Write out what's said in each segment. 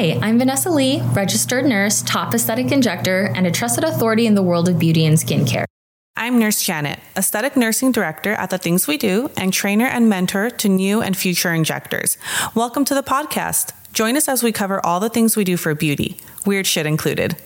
Hi, I'm Vanessa Lee, registered nurse, top aesthetic injector, and a trusted authority in the world of beauty and skincare. I'm Nurse Janet, aesthetic nursing director at The Things We Do and trainer and mentor to new and future injectors. Welcome to the podcast. Join us as we cover all the things we do for beauty, weird shit included.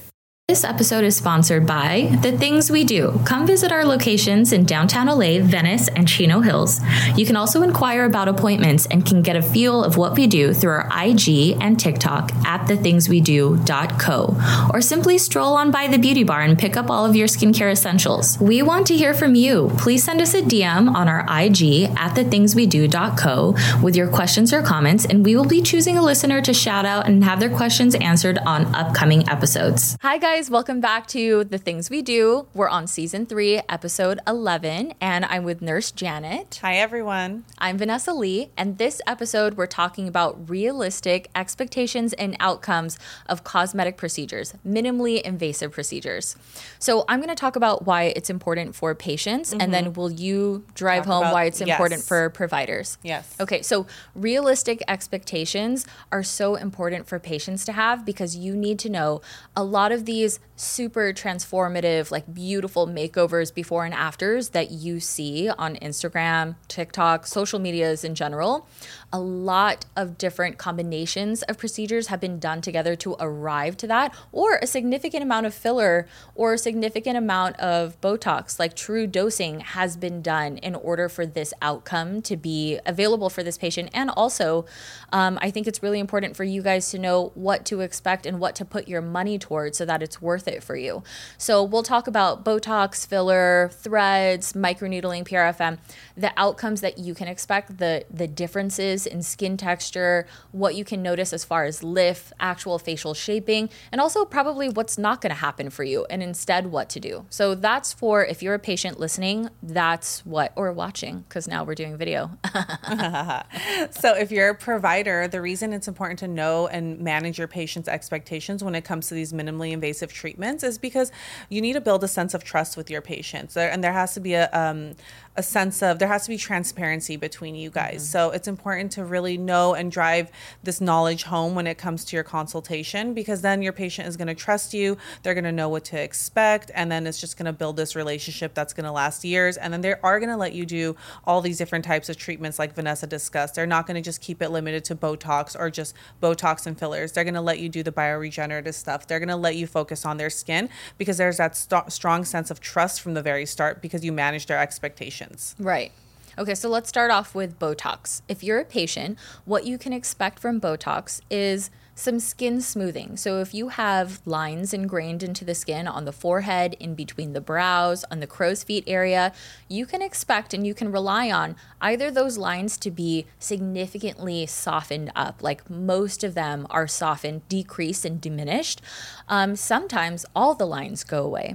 This episode is sponsored by The Things We Do. Come visit our locations in downtown LA, Venice, and Chino Hills. You can also inquire about appointments and can get a feel of what we do through our IG and TikTok at thethingswedo.co or simply stroll on by the beauty bar and pick up all of your skincare essentials. We want to hear from you. Please send us a DM on our IG at thethingswedo.co with your questions or comments, and we will be choosing a listener to shout out and have their questions answered on upcoming episodes. Hi, guys guys, welcome back to The Things We Do. We're on season three, episode 11, and I'm with Nurse Janet. Hi, everyone. I'm Vanessa Lee, and this episode we're talking about realistic expectations and outcomes of cosmetic procedures, minimally invasive procedures. So, I'm going to talk about why it's important for patients, mm-hmm. and then will you drive talk home about, why it's important yes. for providers? Yes. Okay, so realistic expectations are so important for patients to have because you need to know a lot of these these super transformative, like beautiful makeovers before and afters that you see on Instagram, TikTok, social medias in general, a lot of different combinations of procedures have been done together to arrive to that, or a significant amount of filler or a significant amount of Botox, like true dosing, has been done in order for this outcome to be available for this patient. And also, um, I think it's really important for you guys to know what to expect and what to put your money towards so that it's worth it for you. So, we'll talk about Botox, filler, threads, microneedling, PRFM, the outcomes that you can expect, the, the differences in skin texture, what you can notice as far as lift, actual facial shaping, and also probably what's not going to happen for you and instead what to do. So that's for if you're a patient listening, that's what, or watching, because now we're doing video. so if you're a provider, the reason it's important to know and manage your patient's expectations when it comes to these minimally invasive treatments is because you need to build a sense of trust with your patients. And there has to be a, um, a sense of there has to be transparency between you guys. Mm-hmm. So it's important to really know and drive this knowledge home when it comes to your consultation because then your patient is going to trust you. They're going to know what to expect. And then it's just going to build this relationship that's going to last years. And then they are going to let you do all these different types of treatments like Vanessa discussed. They're not going to just keep it limited to Botox or just Botox and fillers. They're going to let you do the bioregenerative stuff. They're going to let you focus on their skin because there's that st- strong sense of trust from the very start because you manage their expectations. Right. Okay, so let's start off with Botox. If you're a patient, what you can expect from Botox is some skin smoothing. So if you have lines ingrained into the skin on the forehead, in between the brows, on the crow's feet area, you can expect and you can rely on either those lines to be significantly softened up, like most of them are softened, decreased, and diminished. Um, sometimes all the lines go away.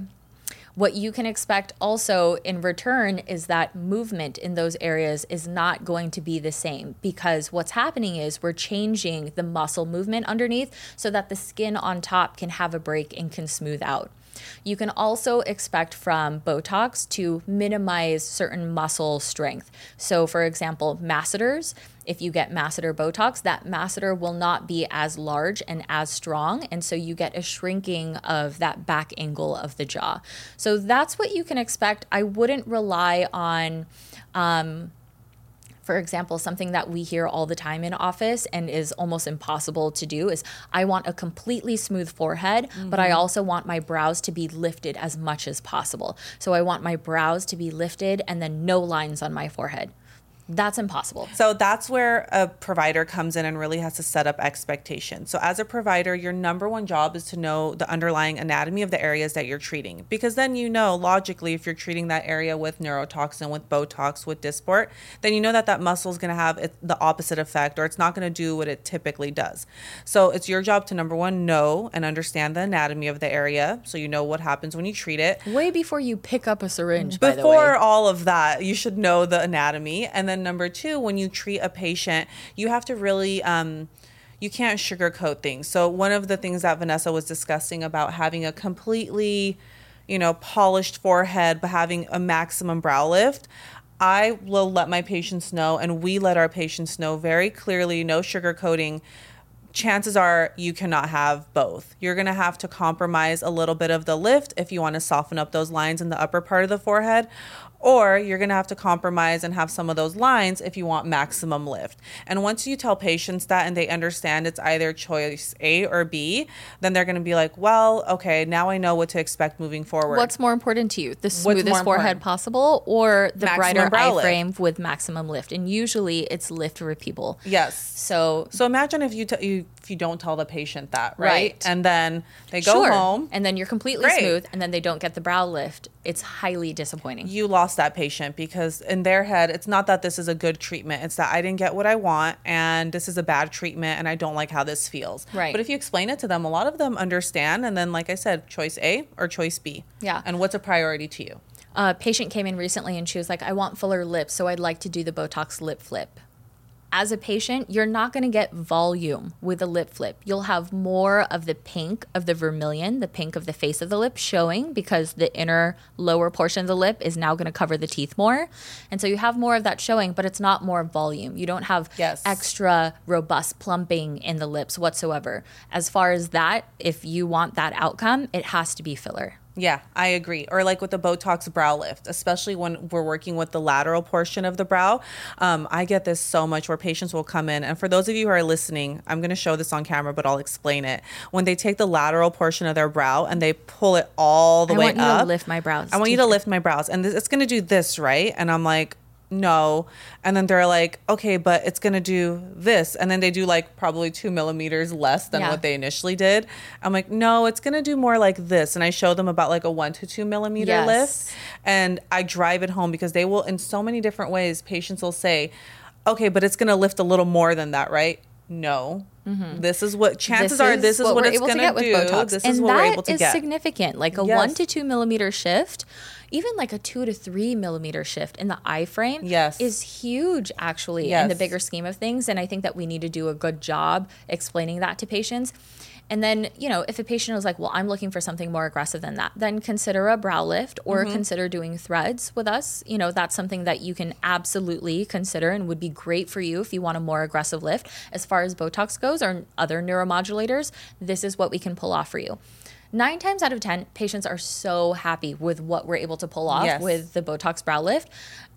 What you can expect also in return is that movement in those areas is not going to be the same because what's happening is we're changing the muscle movement underneath so that the skin on top can have a break and can smooth out. You can also expect from Botox to minimize certain muscle strength. So, for example, masseters, if you get masseter Botox, that masseter will not be as large and as strong. And so you get a shrinking of that back angle of the jaw. So that's what you can expect. I wouldn't rely on. Um, for example, something that we hear all the time in office and is almost impossible to do is I want a completely smooth forehead, mm-hmm. but I mm-hmm. also want my brows to be lifted as much as possible. So I want my brows to be lifted and then no lines on my forehead. That's impossible. So that's where a provider comes in and really has to set up expectations. So as a provider, your number one job is to know the underlying anatomy of the areas that you're treating because then you know logically if you're treating that area with neurotoxin, with Botox, with Dysport, then you know that that muscle is going to have the opposite effect or it's not going to do what it typically does. So it's your job to number one know and understand the anatomy of the area so you know what happens when you treat it. Way before you pick up a syringe. Before all of that, you should know the anatomy and then number two, when you treat a patient, you have to really um, you can't sugarcoat things. So one of the things that Vanessa was discussing about having a completely, you know, polished forehead but having a maximum brow lift, I will let my patients know and we let our patients know very clearly, no sugarcoating chances are you cannot have both. You're going to have to compromise a little bit of the lift if you want to soften up those lines in the upper part of the forehead, or you're going to have to compromise and have some of those lines if you want maximum lift. And once you tell patients that and they understand it's either choice A or B, then they're going to be like, well, okay, now I know what to expect moving forward. What's more important to you, the smoothest forehead possible or the maximum brighter frame with maximum lift? And usually it's lift repeatable. Yes. So so imagine if you, t- you if you don't tell the patient that, right? right. And then they go sure. home and then you're completely Great. smooth and then they don't get the brow lift. It's highly disappointing. You lost lost that patient because in their head, it's not that this is a good treatment. It's that I didn't get what I want and this is a bad treatment and I don't like how this feels. Right. But if you explain it to them, a lot of them understand. And then, like I said, choice A or choice B. Yeah. And what's a priority to you? A patient came in recently and she was like, I want fuller lips, so I'd like to do the Botox lip flip as a patient, you're not going to get volume with a lip flip. You'll have more of the pink of the vermilion, the pink of the face of the lip showing because the inner lower portion of the lip is now going to cover the teeth more. And so you have more of that showing, but it's not more volume. You don't have yes. extra robust plumping in the lips whatsoever. As far as that, if you want that outcome, it has to be filler. Yeah, I agree. Or like with the Botox brow lift, especially when we're working with the lateral portion of the brow. Um, I get this so much where patients will come in. And for those of you who are listening, I'm going to show this on camera, but I'll explain it. When they take the lateral portion of their brow and they pull it all the I way up. I want you to lift my brows. I want you to lift my brows. And this, it's going to do this, right? And I'm like, no. And then they're like, okay, but it's going to do this. And then they do like probably two millimeters less than yeah. what they initially did. I'm like, no, it's going to do more like this. And I show them about like a one to two millimeter yes. lift. And I drive it home because they will, in so many different ways, patients will say, okay, but it's going to lift a little more than that, right? No. Mm-hmm. This is what chances this are. This is what, what it's going to do. Botox. This and is what we're able to get. significant. Like a yes. one to two millimeter shift even like a two to three millimeter shift in the eye frame yes. is huge actually yes. in the bigger scheme of things. And I think that we need to do a good job explaining that to patients. And then, you know, if a patient is like, well, I'm looking for something more aggressive than that, then consider a brow lift or mm-hmm. consider doing threads with us. You know, that's something that you can absolutely consider and would be great for you if you want a more aggressive lift. As far as Botox goes or other neuromodulators, this is what we can pull off for you nine times out of 10, patients are so happy with what we're able to pull off yes. with the Botox brow lift.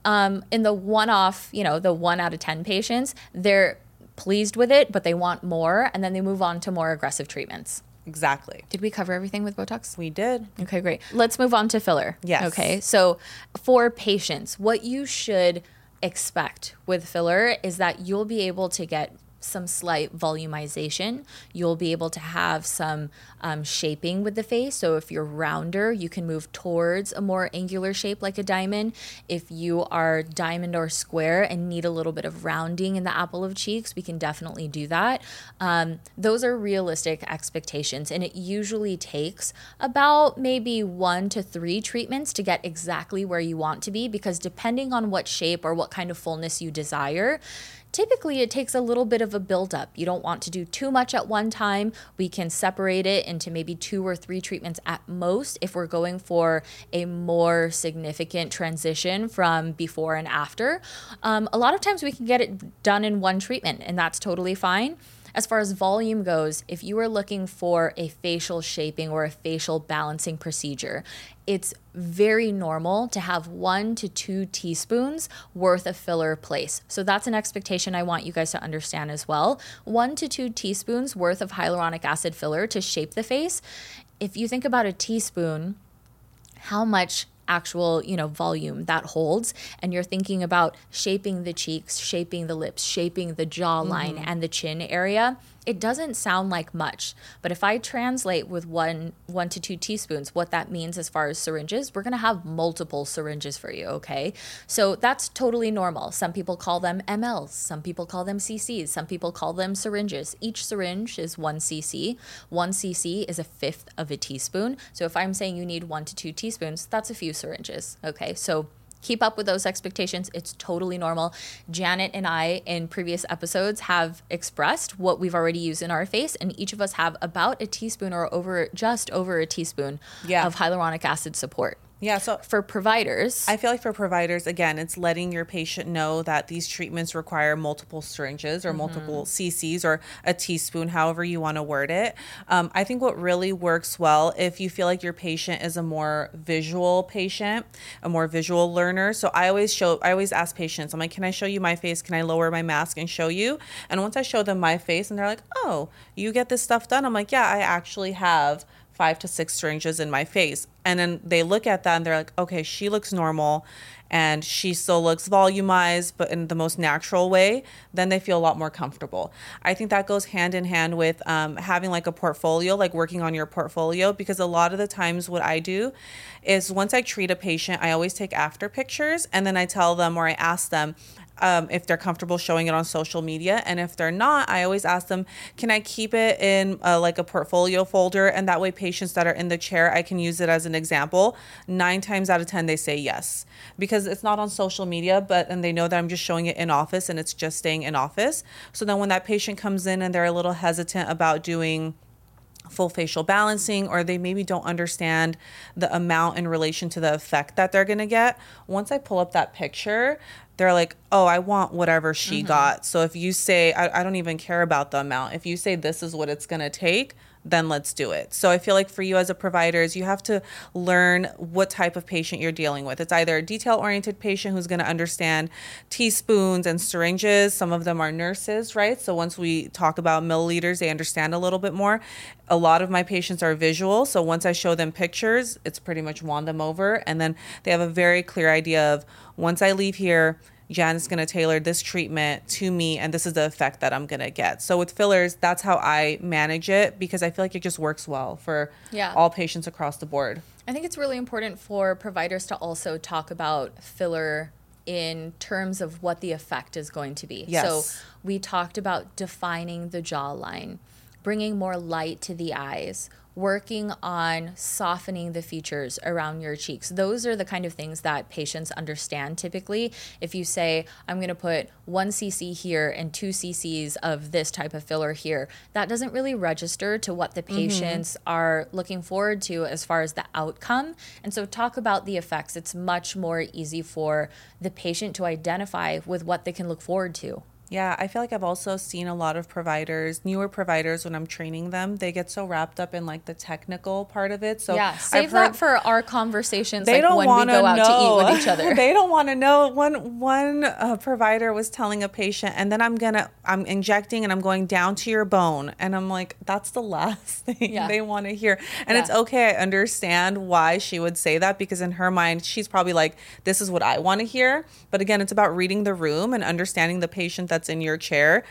Um, in the one off, you know, the one out of 10 patients, they're pleased with it, but they want more, and then they move on to more aggressive treatments. Exactly. Did we cover everything with Botox? We did. Okay, great. Let's move on to filler. Yes. Okay, so for patients, what you should expect with filler is that you'll be able to get some slight volumization. You'll be able to have some um, shaping with the face. So if you're rounder, you can move towards a more angular shape like a diamond. If you are diamond or square and need a little bit of rounding in the apple of cheeks, we can definitely do that. Um, those are realistic expectations, and it usually takes about maybe one to three treatments to get exactly where you want to be because depending on what shape or what kind of fullness you desire, typically it takes a little bit of a buildup. You don't want to do too much at one time. We can separate it into maybe two or three treatments at most if we're going for a more significant transition from before and after. Um, a lot of times we can get it done in one treatment, and that's totally fine. As far as volume goes, if you are looking for a facial shaping or a facial balancing procedure, it's very normal to have one to two teaspoons worth of filler place. So that's an expectation I want you guys to understand as well. One to two teaspoons worth of hyaluronic acid filler to shape the face. If you think about a teaspoon, how much actual you know volume that holds and you're thinking about shaping the cheeks shaping the lips shaping the jawline mm-hmm. and the chin area it doesn't sound like much but if i translate with one one to two teaspoons what that means as far as syringes we're to have multiple syringes for you okay? So that's totally normal. Some people call them mls some people call them cc's some people call them syringes. Each syringe is one cc one cc is a fifth of a teaspoon. So if i'm saying you need one to two teaspoons that's a few syringes okay? So keep up with those expectations. It's totally normal. Janet and I, in previous episodes, have expressed what we've already used in our face, and each of us have about a teaspoon or over just over a teaspoon yeah. of hyaluronic acid support. Yeah. So For providers, I feel like for providers, again, it's letting your patient know that these treatments require multiple syringes or multiple cc's or a teaspoon, however you want to word it. Um, I think what really works well if you feel like your patient is a more visual patient, a more visual learner. So I always show, I always ask patients, I'm like, can I show you my face? Can I lower my mask and show you? And once I show them my face and they're like, oh, you get this stuff done, I'm like, yeah, I actually have five to six syringes in my face. And then they look at that and they're like, okay, she looks normal and she still looks volumized, but in the most natural way, then they feel a lot more comfortable. I think that goes hand in hand with um, having like a portfolio, like working on your portfolio, because a lot of the times what I do is once I treat a patient, I always take after pictures and then I tell them or I ask them, um, if they're comfortable showing it on social media. And if they're not, I always ask them, can I keep it in uh, like a portfolio folder? And that way, patients that are in the chair, I can use it as an example. Nine times out of 10, they say yes because it's not on social media, but and they know that I'm just showing it in office and it's just staying in office. So then when that patient comes in and they're a little hesitant about doing, full facial balancing or they maybe don't understand the amount in relation to the effect that they're going to get once i pull up that picture they're like oh i want whatever she mm-hmm. got. So if you say I, I don't even care about the amount. If you say this is what it's going to take then let's do it. So I feel like for you as a provider is you have to learn what type of patient you're dealing with. It's either a detail oriented patient who's going to understand teaspoons and syringes. Some of them are nurses, right? So once we talk about milliliters, they understand a little bit more. A lot of my patients are visual, so once I show them pictures, it's pretty much wand them over and then they have a very clear idea of once I leave here, Jan's going to tailor this treatment to me, and this is the effect that I'm going to get. So with fillers, that's how I manage it because I feel like it just works well for Yeah. all patients across the board. I think it's really important for providers to also talk about filler in terms of what the effect is going to be. Yes. So we talked about defining the jawline, bringing more light to the eyes, working on softening the features around your cheeks. Those are the kind of things that patients understand typically. If you say, I'm going to put one cc here and two cc's of this type of filler here, that doesn't really register to what the mm-hmm. patients are looking forward to as far as the outcome. And so, talk about the effects. It's much more easy for the patient to identify with what they can look forward to. Yeah, I feel like I've also seen a lot of providers, newer providers, when I'm training them, they get so wrapped up in like the technical part of it. So yeah, save I've that for our conversations they like don't want go out know. to eat with each other. they don't want to know. One one uh, provider was telling a patient, and then I'm gonna I'm injecting and I'm going down to your bone, and I'm like, that's the last thing Yeah. they want to hear. And it's okay. I understand why she would say that because in her mind, she's probably like, this is what I want to hear. But again, it's about reading the room and understanding the patient that's in your chair.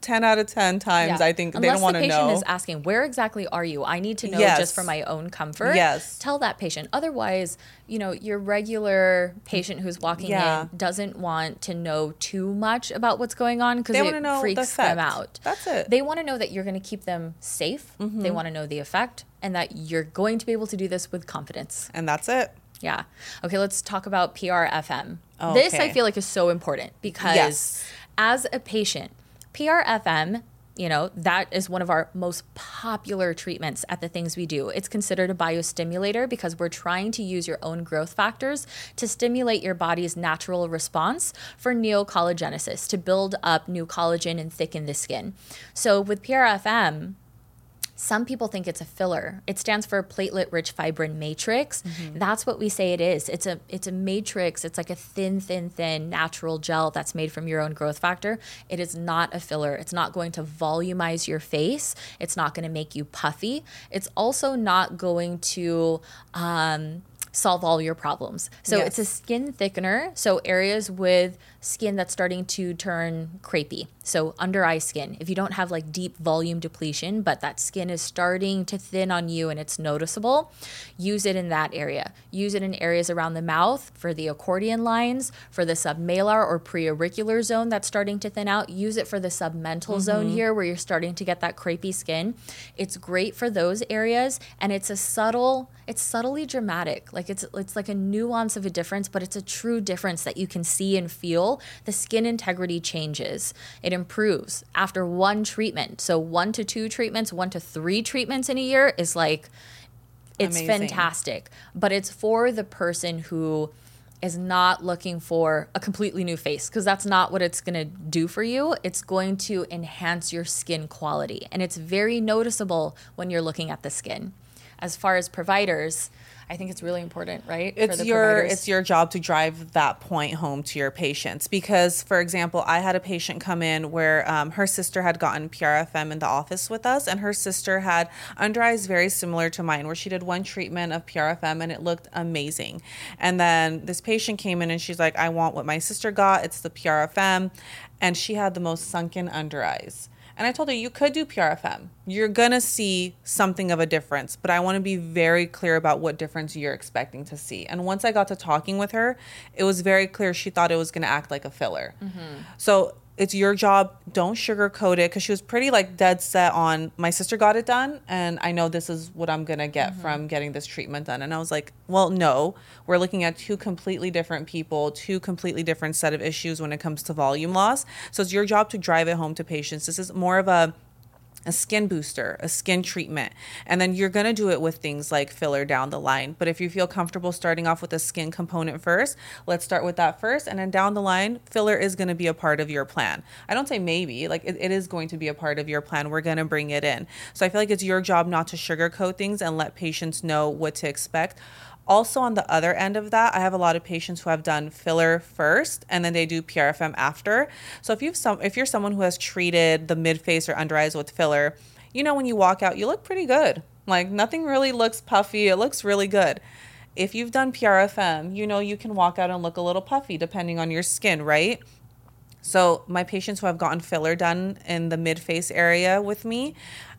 Ten out of ten times, Yeah. I think they Unless don't want the to patient know. is asking, "Where exactly are you?" I need to know Yes. just for my own comfort. Yes. Tell that patient. Otherwise, you know, your regular patient who's walking Yeah. in doesn't want to know too much about what's going on because They it know the freaks them out. That's it. Mm-hmm. They want to know that you're going to keep them safe. They want to know the effect and that you're going to be able to do this with confidence. and that's it. Yeah. Okay, let's talk about PRFM. This I feel like is so important because Yes. As a patient, PRFM, you know, that is one of our most popular treatments at the things we do. It's considered a biostimulator because we're trying to use your own growth factors to stimulate your body's natural response for neocollagenesis, to build up new collagen and thicken the skin. So with PRFM, some people think it's a filler. It stands for platelet rich fibrin matrix. That's what we say it is. It's a it's a matrix. It's like a thin thin thin natural gel that's made from your own growth factor. It is not a filler. It's not going to volumize your face. It's not going to make you puffy. It's also not going to um solve all your problems. So it's a skin thickener. So areas with skin that's starting to turn crepey. So under eye skin. If you don't have like deep volume depletion, but that skin is starting to thin on you and it's noticeable, use it in that area. Use it in areas around the mouth for the accordion lines, for the submalar or preauricular zone that's starting to thin out. Use it for the submental zone mm-hmm. here where you're starting to get that crepey skin. It's great for those areas and it's a subtle it's subtly dramatic. Like it's it's like a nuance of a difference, but it's a true difference that you can see and feel. The skin integrity changes. It improves after one treatment. So one to two treatments, one to three treatments in a year is like It's Amazing. fantastic, but it's for the person who is not looking for a completely new face because that's not what it's going to do for you. It's going to enhance your skin quality, and it's very noticeable when you're looking at the skin. As far as providers, I think it's really important, right? it's your it's your job to drive that point home to your patients. Because for example i had a patient come in where um, her sister had gotten prfm in the office with us and her sister had under eyes very similar to mine where she did one treatment of prfm and it looked amazing. And then this patient came in and she's like i want what my sister got. It's the prfm and she had the most sunken under eyes and I told her, you could do PRFM. You're going to see something of a difference, but I want to be very clear about what difference you're expecting to see. And once I got to talking with her, it was very clear she thought it was going to act like a filler. Mm-hmm. So it's your job. Don't sugarcoat it because she was pretty like dead set on my sister got it done and I know this is what I'm gonna get mm-hmm. from getting this treatment done. And I was like, well, no, we're looking at two completely different people, two completely different set of issues when it comes to volume loss. So it's your job to drive it home to patients. This is more of a a skin booster, a skin treatment. And then you're going to do it with things like filler down the line. But if you feel comfortable starting off with a skin component first, let's start with that first. And then down the line, filler is going to be a part of your plan. I don't say maybe, like it, it is going to be a part of your plan. We're going to bring it in. So I feel like it's your job not to sugarcoat things and let patients know what to expect. Also, on the other end of that, I have a lot of patients who have done filler first and then they do PRFM after. So if you've some if you're someone who has treated the mid face or under eyes with filler, you know when you walk out, you look pretty good. Like nothing really looks puffy. It looks really good. If you've done PRFM, you know you can walk out and look a little puffy depending on your skin, right? So my patients who have gotten filler done in the mid face area with me,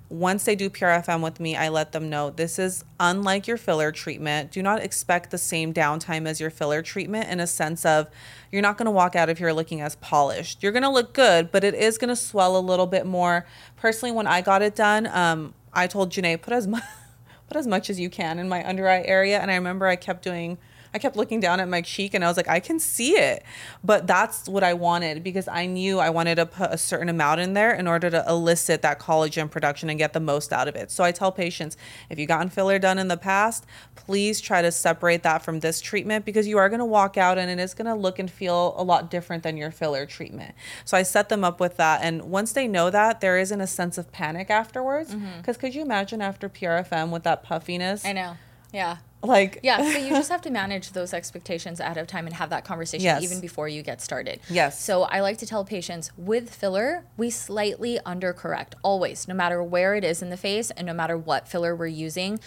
once they do PRFM with me, I let them know this is unlike your filler treatment. Do not expect the same downtime as your filler treatment in a sense of you're not going to walk out of here looking as polished. You're going to look good, but it is going to swell a little bit more. Personally, when I got it done, um, I told Janae put as much put as much as you can in my under eye area, and I remember I kept doing I kept looking down at my cheek and I was like, I can see it. But that's what I wanted because I knew I wanted to put a certain amount in there in order to elicit that collagen production and get the most out of it. So I tell patients if you've gotten filler done in the past, please try to separate that from this treatment because you are going to walk out and it is going to look and feel a lot different than your filler treatment. So I set them up with that. And once they know that, there isn't a sense of panic afterwards. Because mm-hmm. could you imagine after PRFM with that puffiness? I know. Yeah. Like yeah, so you just have to manage those expectations ahead of time and have that conversation yes. even before you get started. Yes. So I like to tell patients with filler, we slightly undercorrect always, no matter where it is in the face and no matter what filler we're using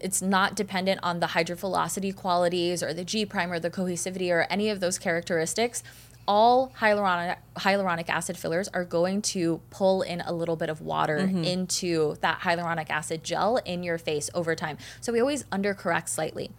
it's not dependent on the hydrophilicity qualities or the G prime or the cohesivity or any of those characteristics all hyaluronic hyaluronic acid fillers are going to pull in a little bit of water mm-hmm. into that hyaluronic acid gel in your face over time. So we always undercorrect slightly.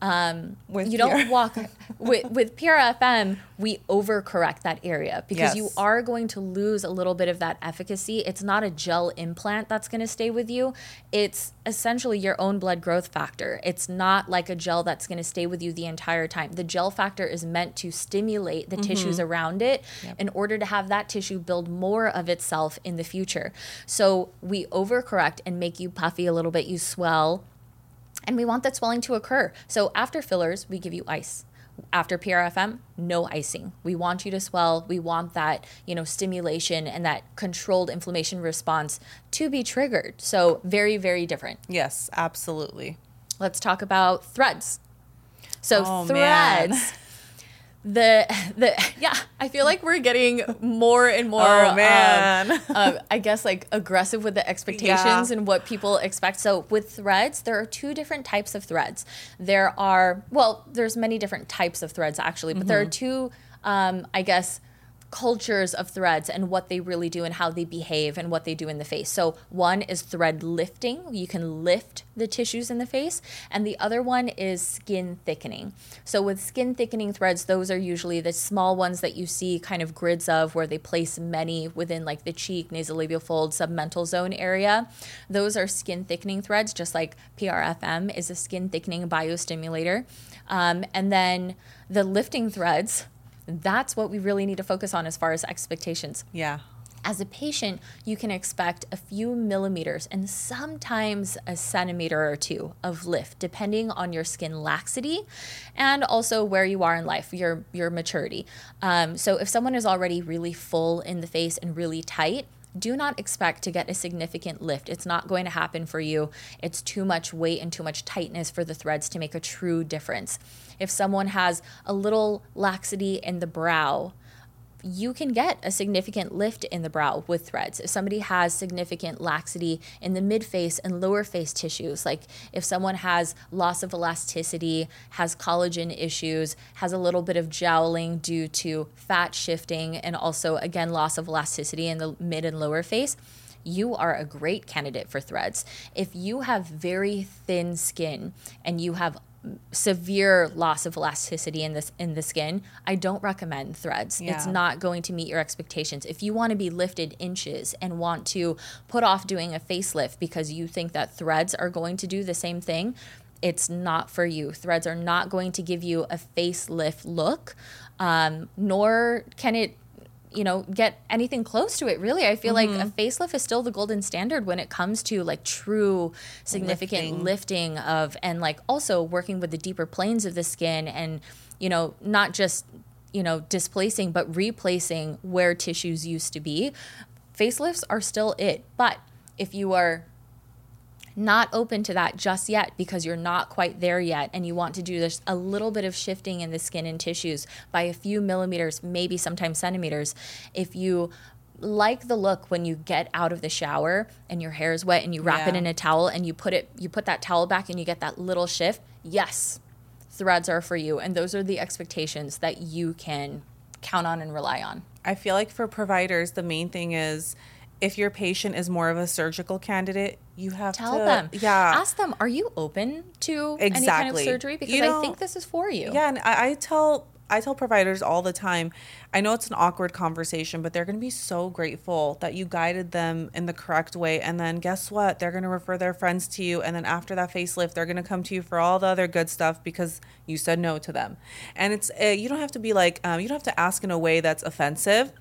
Um, with you don't walk with with PRFM. We overcorrect that area because yes. you are going to lose a little bit of that efficacy. It's not a gel implant that's going to stay with you. It's essentially your own blood growth factor. It's not like a gel that's going to stay with you the entire time. The gel factor is meant to stimulate the mm-hmm. tissues around it yep. in order to have that tissue build more of itself in the future. So we overcorrect and make you puffy a little bit. You swell and we want that swelling to occur. So after fillers, we give you ice. After PRFM, no icing. We want you to swell. We want that, you know, stimulation and that controlled inflammation response to be triggered. So very, very different. Yes, absolutely. Let's talk about threads. So oh, threads the the yeah i feel like we're getting more and more oh man um, uh, i guess like aggressive with the expectations yeah. and what people expect so with threads there are two different types of threads there are well there's many different types of threads actually but mm-hmm. there are two um, i guess cultures of threads and what they really do and how they behave and what they do in the face. So, one is thread lifting, you can lift the tissues in the face, and the other one is skin thickening. So, with skin thickening threads, those are usually the small ones that you see kind of grids of where they place many within like the cheek, nasolabial fold, submental zone area. Those are skin thickening threads, just like PRFM is a skin thickening biostimulator. Um, and then the lifting threads that's what we really need to focus on as far as expectations. Yeah. as a patient, you can expect a few millimeters and sometimes a centimeter or two of lift, depending on your skin laxity and also where you are in life, your your maturity. Um, so if someone is already really full in the face and really tight, do not expect to get a significant lift. It's not going to happen for you. It's too much weight and too much tightness for the threads to make a true difference. If someone has a little laxity in the brow, you can get a significant lift in the brow with threads. If somebody has significant laxity in the mid face and lower face tissues, like if someone has loss of elasticity, has collagen issues, has a little bit of jowling due to fat shifting, and also, again, loss of elasticity in the mid and lower face, you are a great candidate for threads. If you have very thin skin and you have severe loss of elasticity in this in the skin, I don't recommend threads. Yeah. It's not going to meet your expectations. If you want to be lifted inches and want to put off doing a facelift because you think that threads are going to do the same thing, it's not for you. Threads are not going to give you a facelift look, um, nor can it you know get anything close to it really i feel mm-hmm. like a mm-hmm. facelift is still the golden standard when it comes to like true significant lifting. lifting of and like also working with the deeper planes of the skin and you know not just you know displacing but replacing where tissues used to be facelifts are still it but if you are not open to that just yet because you're not quite there yet and you want to do this a little bit of shifting in the skin and tissues by a few millimeters, maybe sometimes centimeters, if you like the look when you get out of the shower and your hair is wet and you wrap yeah. it in a towel and you put it you put that towel back and you get that little shift. Yes, threads are for you and those are the expectations that you can count on and rely on. I feel like for providers the main thing is if your patient is more of a surgical candidate, you have tell to, them. Yeah. Ask them, are you open to exactly. any kind of surgery? Because you know, I think this is for you. Yeah, and I, I tell I tell providers all the time, I know it's an awkward conversation, but they're going to be so grateful that you guided them in the correct way. And then guess what? They're going to refer their friends to you. And then after that facelift, they're going to come to you for all the other good stuff because you said no to them. And it's, uh, you don't have to be like, um, you don't have to ask in a way that's offensive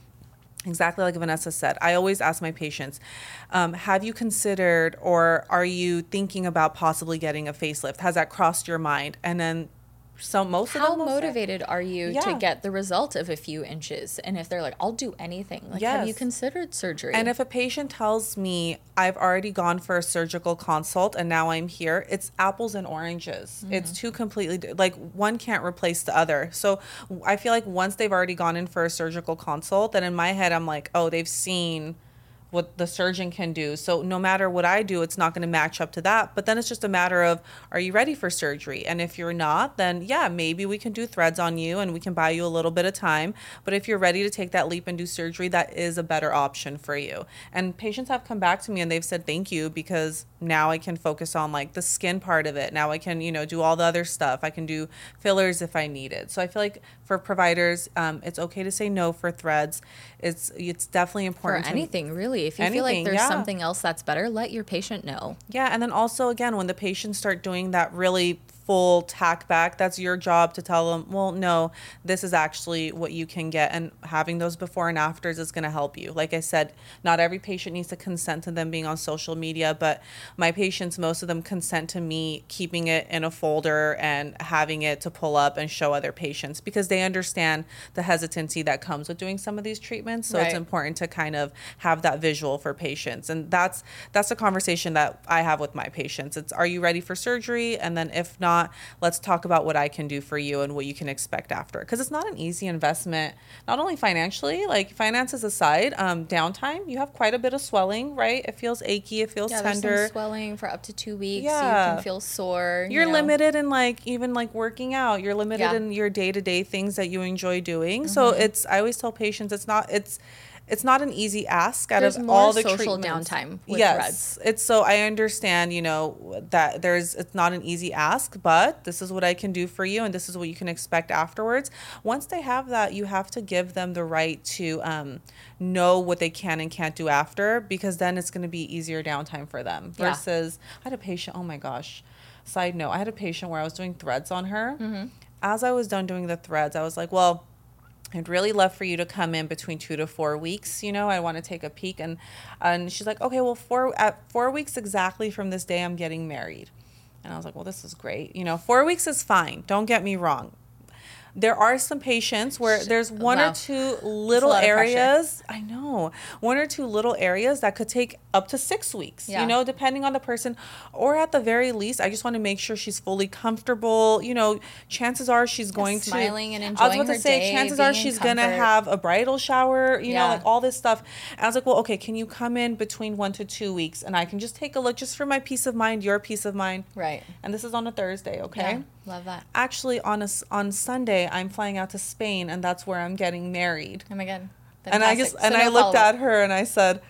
Exactly like Vanessa said, I always ask my patients, um, have you considered or are you thinking about possibly getting a facelift? Has that crossed your mind? And then so most how of them motivated are you yeah. to get the result of a few inches and if they're like i'll do anything like yes. have you considered surgery and if a patient tells me i've already gone for a surgical consult and now i'm here it's apples and oranges mm-hmm. it's two completely like one can't replace the other so i feel like once they've already gone in for a surgical consult then in my head i'm like oh they've seen what the surgeon can do. So no matter what I do, it's not going to match up to that. But then it's just a matter of are you ready for surgery? And if you're not, then yeah, maybe we can do threads on you and we can buy you a little bit of time. But if you're ready to take that leap and do surgery, that is a better option for you. And patients have come back to me and they've said thank you because now I can focus on like the skin part of it. Now I can, you know, do all the other stuff. I can do fillers if I need it. So I feel like for providers, um, it's okay to say no for threads. It's it's definitely important for anything really. If you anything, feel like there's yeah. something else that's better, let your patient know. Yeah, and then also again, when the patients start doing that really full tack back. That's your job to tell them, well, no, this is actually what you can get. And having those before and afters is going to help you. Like I said, not every patient needs to consent to them being on social media, but my patients, most of them consent to me keeping it in a folder and having it to pull up and show other patients because they understand the hesitancy that comes with doing some of these treatments. So right. it's important to kind of have that visual for patients. And that's that's a conversation that I have with my patients. It's are you ready for surgery? And then if not, not, let's talk about what I can do for you and what you can expect after. Because it's not an easy investment, not only financially, like finances aside, um, downtime, you have quite a bit of swelling, right? It feels achy, it feels yeah, tender. swelling for up to two weeks. Yeah. You can feel sore. You're you know? limited in like even like working out. You're limited yeah. in your day to day things that you enjoy doing. Mm-hmm. So it's I always tell patients it's not it's it's not an easy ask out there's of all the social treatments. downtime with yes, threads. it's so I understand, you know, that there's it's not an easy ask, but this is what I can do for you, and this is what you can expect afterwards. Once they have that, you have to give them the right to um, know what they can and can't do after, because then it's going to be easier downtime for them. Versus, yeah. I had a patient. Oh my gosh. Side note: I had a patient where I was doing threads on her. Mm-hmm. As I was done doing the threads, I was like, well I'd really love for you to come in between two to four weeks. You know, I want to take a peek. And and she's like, okay, well, four at four weeks exactly from this day, I'm getting married. And I was like, well, this is great. You know, four weeks is fine. Don't get me wrong. There are some patients where there's one Wow. or two little lot of pressure. areas. I know one or two little areas that could take up to six weeks. Yeah. You know, depending on the person, or at the very least, I just want to make sure she's fully comfortable. You know, chances are she's going to smiling and enjoying I was about to say, day, chances are she's gonna have a bridal shower. You know, like all this stuff. And I was like, well, okay, can you come in between one to two weeks, and I can just take a look, just for my peace of mind, your peace of mind. Right. And this is on a Thursday, okay? Yeah. Love that. Actually, on a s on Sunday, I'm flying out to Spain, and that's where I'm getting married. Oh my god. And I just Fantastic. and So I looked follow-up. at her and I said,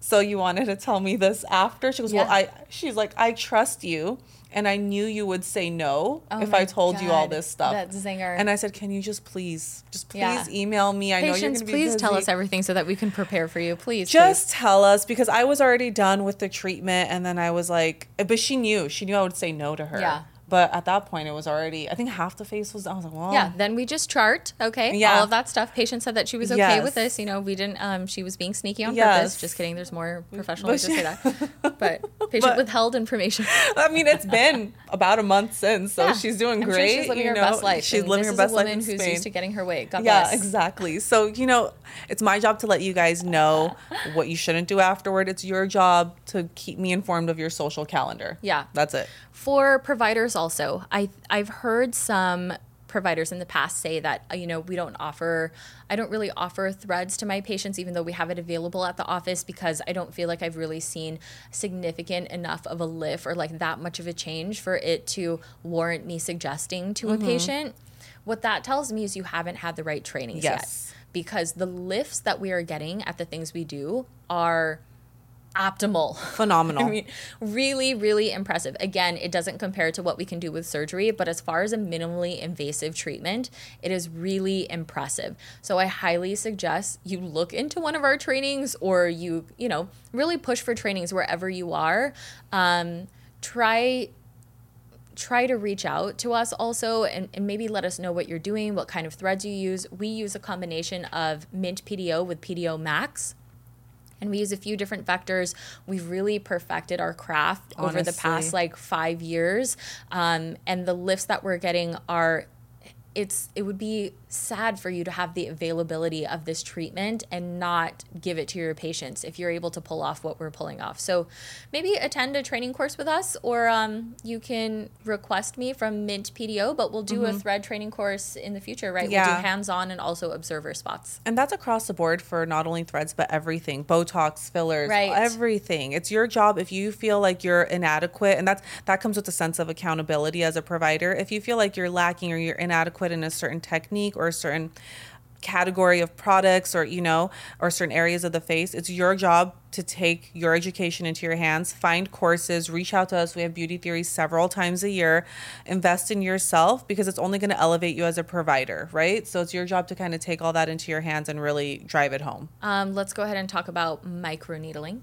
"So you wanted to tell me this after?" She goes, "Well, I." She's like, "I trust you, and I knew you would say no Oh if I told you all this stuff." That zinger. And I said, "Can you just please, just please Yeah. email me? I know you're going to be please tell us everything so that we can prepare for you. Please. Just tell us because I was already done with the treatment, and then I was like, but she knew, she knew I would say no to her. Yeah. But at that point, it was already. I think half the face was. I was like, well. Yeah, then we just chart, okay? Yeah. All of that stuff. Patient said that she was okay with Yes. this. You know, we didn't, um, she was being sneaky on Yes. purpose. Just kidding. There's more professional ways to say that. But patient But- withheld information. I mean, it's been about a month since, so Yeah. she's doing I'm sure great. she's living you her know? best life. She's living this her is best a woman who's Spain. used to getting her way. God yeah, bless. exactly. So, you know, it's my job to let you guys know what you shouldn't do afterward. It's your job to keep me informed of your social calendar. Yeah. That's it. For providers also, I I've heard some providers in the past say that uh, you know we don't offer I don't really offer threads to my patients even though we have it available at the office because I don't feel like I've really seen significant enough of a lift or like that much of a change for it to warrant me suggesting to Mm-hmm. a patient. What that tells me is you haven't had the right trainings Yes. yet because the lifts that we are getting at the things we do are optimal. Phenomenal. I mean, really, really impressive. Again, it doesn't compare to what we can do with surgery, but as far as a minimally invasive treatment, it is really impressive. So I highly suggest you look into one of our trainings or you, you know, really push for trainings wherever you are. Um, try try to reach out to us also and, and maybe let us know what you're doing, what kind of threads you use. We use a combination of Mint PDO with PDO Max and we use a few different vectors. We've really perfected our craft over the past like five years, um, and the lifts that we're getting are. It's it would be sad for you to have the availability of this treatment and not give it to your patients if you're able to pull off what we're pulling off. So maybe attend a training course with us, or um, you can request me from Mint PDO. But we'll do a thread training course in the future, right? We'll Mm-hmm. Yeah. do hands-on and also observer spots. And that's across the board for not only threads, but everything Botox, fillers, Right. everything. It's your job if you feel like you're inadequate. And that's that comes with a sense of accountability as a provider. If you feel like you're lacking or you're inadequate in a certain technique or a certain category of products or you know or certain areas of the face it's your job to take your education into your hands find courses reach out to us. We have beauty theories several times a year. Invest in yourself because it's only going to elevate you as a provider right? So it's your job to kind of take all that into your hands and really drive it home. Um, let's go ahead and talk about microneedling.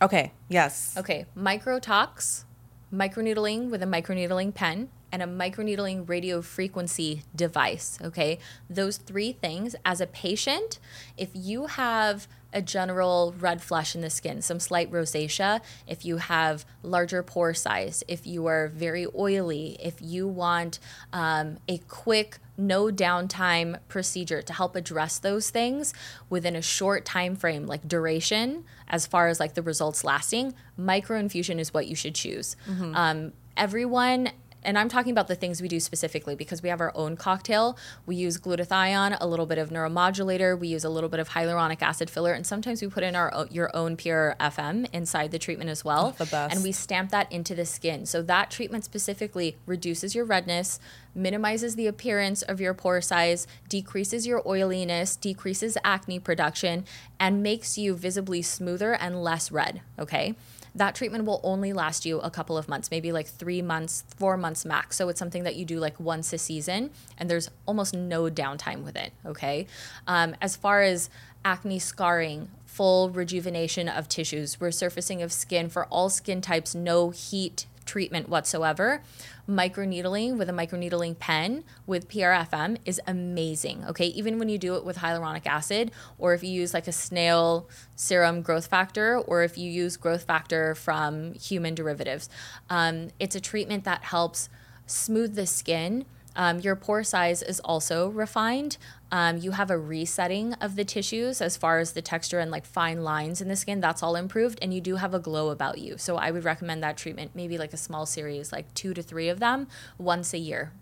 okay yes. Okay, micro microtox, microneedling with a microneedling pen, and a microneedling radio frequency device. Okay, those three things as a patient, if you have a general red flush in the skin, some slight rosacea, if you have larger pore size, if you are very oily, if you want um, a quick, no downtime procedure to help address those things within a short time frame, like duration, as far as like the results lasting, microinfusion is what you should choose. Um, everyone and I'm talking about the things we do specifically because we have our own cocktail. We use glutathione, a little bit of neuromodulator, we use a little bit of hyaluronic acid filler, and sometimes we put in our your own PRFM inside the treatment as well. the best. And we stamp that into the skin. So that treatment specifically reduces your redness, minimizes the appearance of your pore size, decreases your oiliness, decreases acne production, and makes you visibly smoother and less red. Okay. That treatment will only last you a couple of months, maybe like three months, four months max. So it's something that you do like once a season, and there's almost no downtime with it. Okay. Um, as far as acne scarring, full rejuvenation of tissues, resurfacing of skin for all skin types, no heat treatment whatsoever, microneedling with a microneedling pen with PRFM is amazing. Okay, even when you do it with hyaluronic acid, or if you use like a snail serum growth factor, or if you use growth factor from human derivatives, um, it's a treatment that helps smooth the skin. Um, your pore size is also refined. Um, you have a resetting of the tissues as far as the texture and like fine lines in the skin. That's all improved, and you do have a glow about you. So I would recommend that treatment, maybe like a small series, like two to three of them once a year.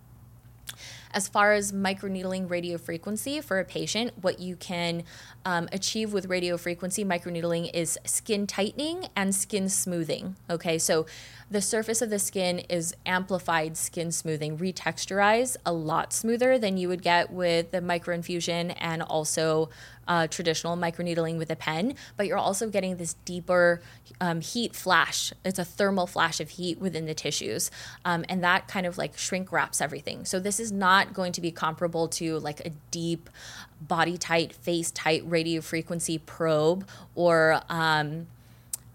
As far as microneedling radiofrequency for a patient, what you can um, achieve with radiofrequency microneedling is skin tightening and skin smoothing. Okay, so the surface of the skin is amplified skin smoothing, retexturized a lot smoother than you would get with the microinfusion and also uh, traditional microneedling with a pen, but you're also getting this deeper um, heat flash. It's a thermal flash of heat within the tissues, um, and that kind of like shrink wraps everything. So this is not going to be comparable to like a deep, body tight, face tight radio frequency probe or um,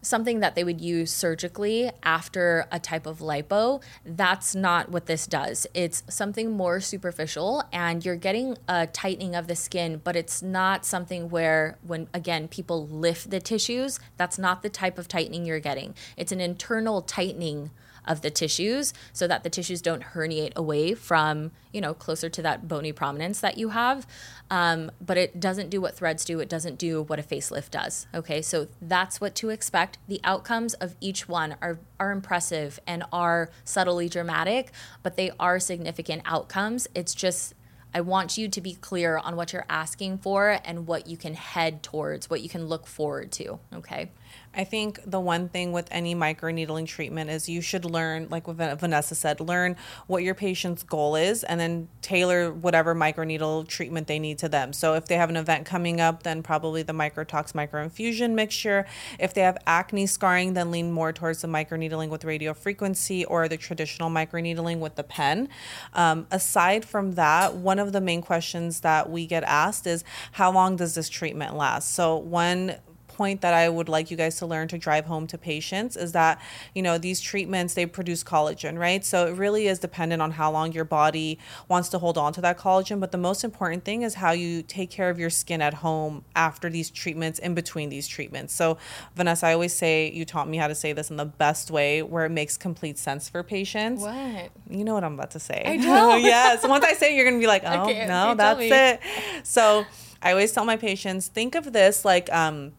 something that they would use surgically after a type of lipo. That's not what this does. It's something more superficial and you're getting a tightening of the skin, but it's not something where, when again, people lift the tissues, that's not the type of tightening you're getting. It's an internal tightening of the tissues so that the tissues don't herniate away from, you know, closer to that bony prominence that you have. Um, but it doesn't do what threads do. It doesn't do what a facelift does. Okay, so that's what to expect. The outcomes of each one are, are impressive and are subtly dramatic, but they are significant outcomes. It's just I want you to be clear on what you're asking for and what you can head towards, what you can look forward to. Okay. I think the one thing with any microneedling treatment is you should learn, like what Vanessa said, learn what your patient's goal is and then tailor whatever microneedle treatment they need to them. So if they have an event coming up, then probably the microtox microinfusion mixture. If they have acne scarring, then lean more towards the microneedling with radiofrequency or the traditional microneedling with the pen. Um, aside from that, one of the main questions that we get asked is how long does this treatment last? So one point that I would like you guys to learn to drive home to patients is that, you know, these treatments, they produce collagen, right? So it really is dependent on how long your body wants to hold on to that collagen. But the most important thing is how you take care of your skin at home after these treatments, in between these treatments. So, Vanessa, I always say, you taught me how to say this in the best way where it makes complete sense for patients. What? You know what I'm about to say. I do. yes. Once I say it, you're going to be like, oh, Okay, no, that's it. So, I always tell my patients, think of this like, um,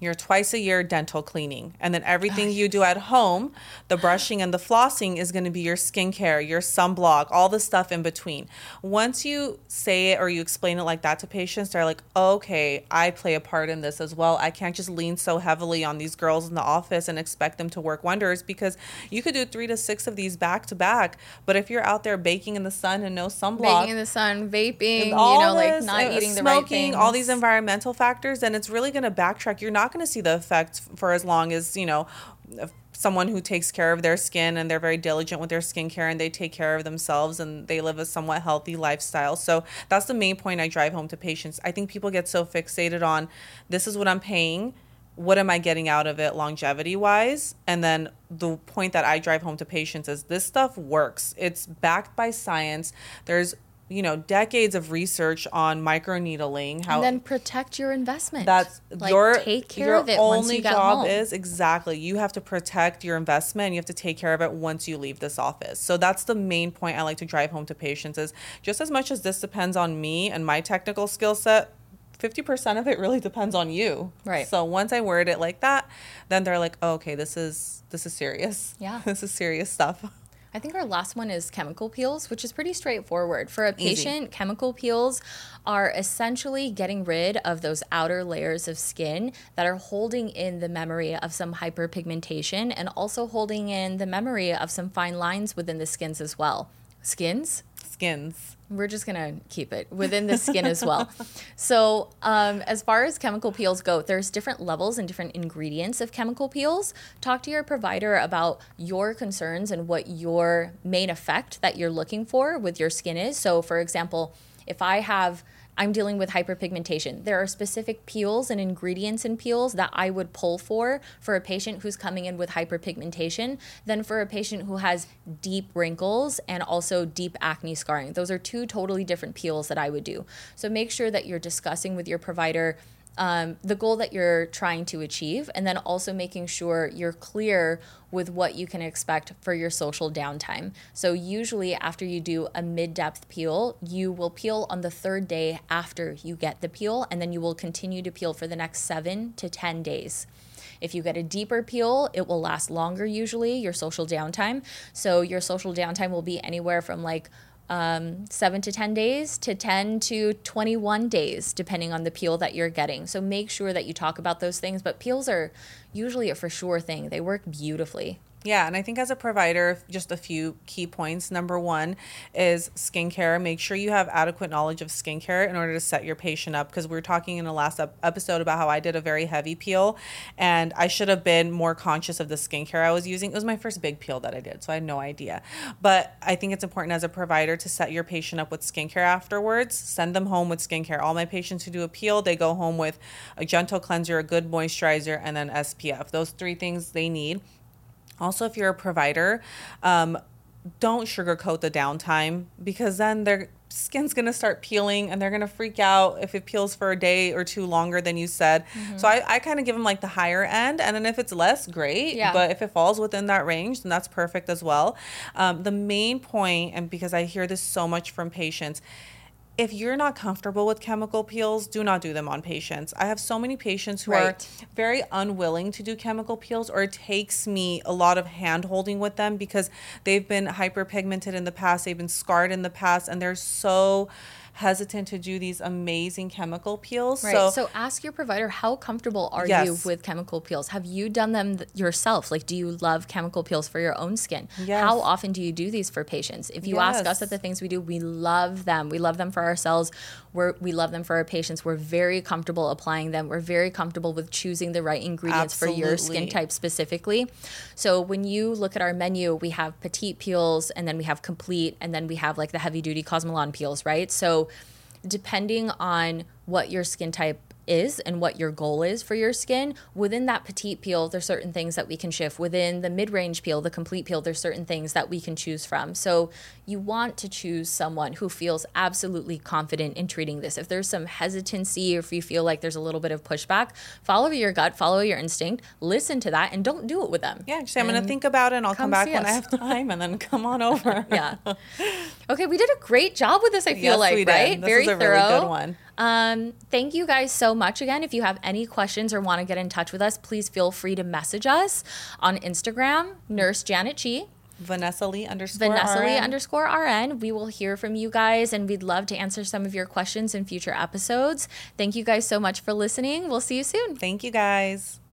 your twice a year dental cleaning. And then everything you do at home, the brushing and the flossing is going to be your skincare, your sunblock, all the stuff in between. Once you say it or you explain it like that to patients, they're like, okay, I play a part in this as well. I can't just lean so heavily on these girls in the office and expect them to work wonders because you could do three to six of these back to back. But if you're out there baking in the sun and no sunblock, Baking in the sun, vaping, you know, like not uh, eating the right smoking, things. all these environmental factors, then it's really going to backtrack. You're not going to see the effect for as long as you know someone who takes care of their skin and they're very diligent with their skincare and they take care of themselves and they live a somewhat healthy lifestyle. So that's the main point I drive home to patients. I think people get so fixated on this is what I'm paying. What am I getting out of it longevity wise? And then the point that I drive home to patients is this stuff works. It's backed by science. There's you know decades of research on microneedling how and then protect your investment. that's like, your take care your of it only once you job home. is exactly you have to protect your investment you have to take care of it once you leave this office so that's the main point i like to drive home to patients is just as much as this depends on me and my technical skill set 50% of it really depends on you Right. so once i word it like that then they're like oh, okay this is this is serious Yeah. this is serious stuff I think our last one is chemical peels, which is pretty straightforward. For a Easy. patient, chemical peels are essentially getting rid of those outer layers of skin that are holding in the memory of some hyperpigmentation and also holding in the memory of some fine lines within the skins as well. Skins? Skins we're just gonna keep it within the skin as well. So, um, as far as chemical peels go, there's different levels and different ingredients of chemical peels. Talk to your provider about your concerns and what your main effect that you're looking for with your skin is. So, for example, if I have I'm dealing with hyperpigmentation. There are specific peels and ingredients in peels that I would pull for for a patient who's coming in with hyperpigmentation than for a patient who has deep wrinkles and also deep acne scarring. Those are two totally different peels that I would do. So make sure that you're discussing with your provider um, the goal that you're trying to achieve, and then also making sure you're clear with what you can expect for your social downtime. So, usually, after you do a mid depth peel, you will peel on the third day after you get the peel, and then you will continue to peel for the next seven to 10 days. If you get a deeper peel, it will last longer usually, your social downtime. So, your social downtime will be anywhere from like um, seven to 10 days to 10 to 21 days, depending on the peel that you're getting. So make sure that you talk about those things. But peels are usually a for sure thing, they work beautifully. Yeah, and I think as a provider, just a few key points. Number one is skincare. Make sure you have adequate knowledge of skincare in order to set your patient up. Because we were talking in the last episode about how I did a very heavy peel, and I should have been more conscious of the skincare I was using. It was my first big peel that I did, so I had no idea. But I think it's important as a provider to set your patient up with skincare afterwards. Send them home with skincare. All my patients who do a peel, they go home with a gentle cleanser, a good moisturizer, and then SPF. Those three things they need also, if you're a provider, um, don't sugarcoat the downtime because then their skin's going to start peeling and they're going to freak out if it peels for a day or two longer than you said. Mm-hmm. So I, I kind of give them like the higher end. And then if it's less, great. Yeah. But if it falls within that range, then that's perfect as well. Um, the main point, and because I hear this so much from patients, if you're not comfortable with chemical peels, do not do them on patients. I have so many patients who right. are very unwilling to do chemical peels, or it takes me a lot of hand holding with them because they've been hyperpigmented in the past, they've been scarred in the past, and they're so hesitant to do these amazing chemical peels. Right. So, so ask your provider how comfortable are yes. you with chemical peels? Have you done them th- yourself? Like, do you love chemical peels for your own skin? Yes. How often do you do these for patients? If you yes. ask us at the things we do, we love them. We love them for ourselves. We're, we love them for our patients. We're very comfortable applying them. We're very comfortable with choosing the right ingredients Absolutely. for your skin type specifically. So when you look at our menu, we have petite peels and then we have complete and then we have like the heavy duty Cosmelan peels, right? So depending on what your skin type is and what your goal is for your skin. Within that petite peel, there's certain things that we can shift. Within the mid-range peel, the complete peel, there's certain things that we can choose from. So you want to choose someone who feels absolutely confident in treating this. If there's some hesitancy or if you feel like there's a little bit of pushback, follow your gut, follow your instinct, listen to that and don't do it with them. Yeah, actually I'm going to think about it and I'll come, come back when I have time and then come on over. yeah. Okay, we did a great job with this I feel yes, like, right? Very thorough. Really good one. Um, thank you guys so much again. If you have any questions or want to get in touch with us, please feel free to message us on Instagram, Nurse Janet Chi. Vanessa Lee underscore Vanessa RN. Lee underscore RN. We will hear from you guys and we'd love to answer some of your questions in future episodes. Thank you guys so much for listening. We'll see you soon. Thank you guys.